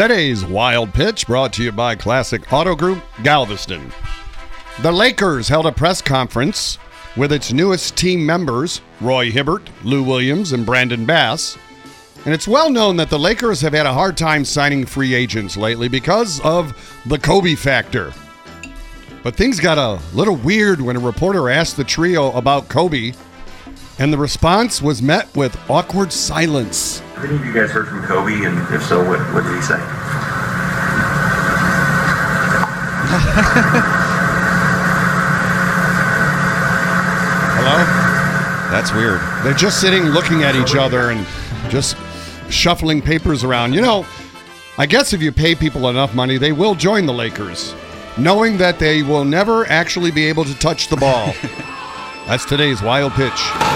Today's Wild Pitch brought to you by Classic Auto Group, Galveston. The Lakers held a press conference with its newest team members, Roy Hibbert, Lou Williams, and Brandon Bass. And it's well known that the Lakers have had a hard time signing free agents lately because of the Kobe factor. But things got a little weird when a reporter asked the trio about Kobe, and the response was met with awkward silence. Have any of you guys heard from Kobe? And if so, what, what did he say? Hello? That's weird. They're just sitting looking at each other and just shuffling papers around. You know, I guess if you pay people enough money, they will join the Lakers, knowing that they will never actually be able to touch the ball. That's today's wild pitch.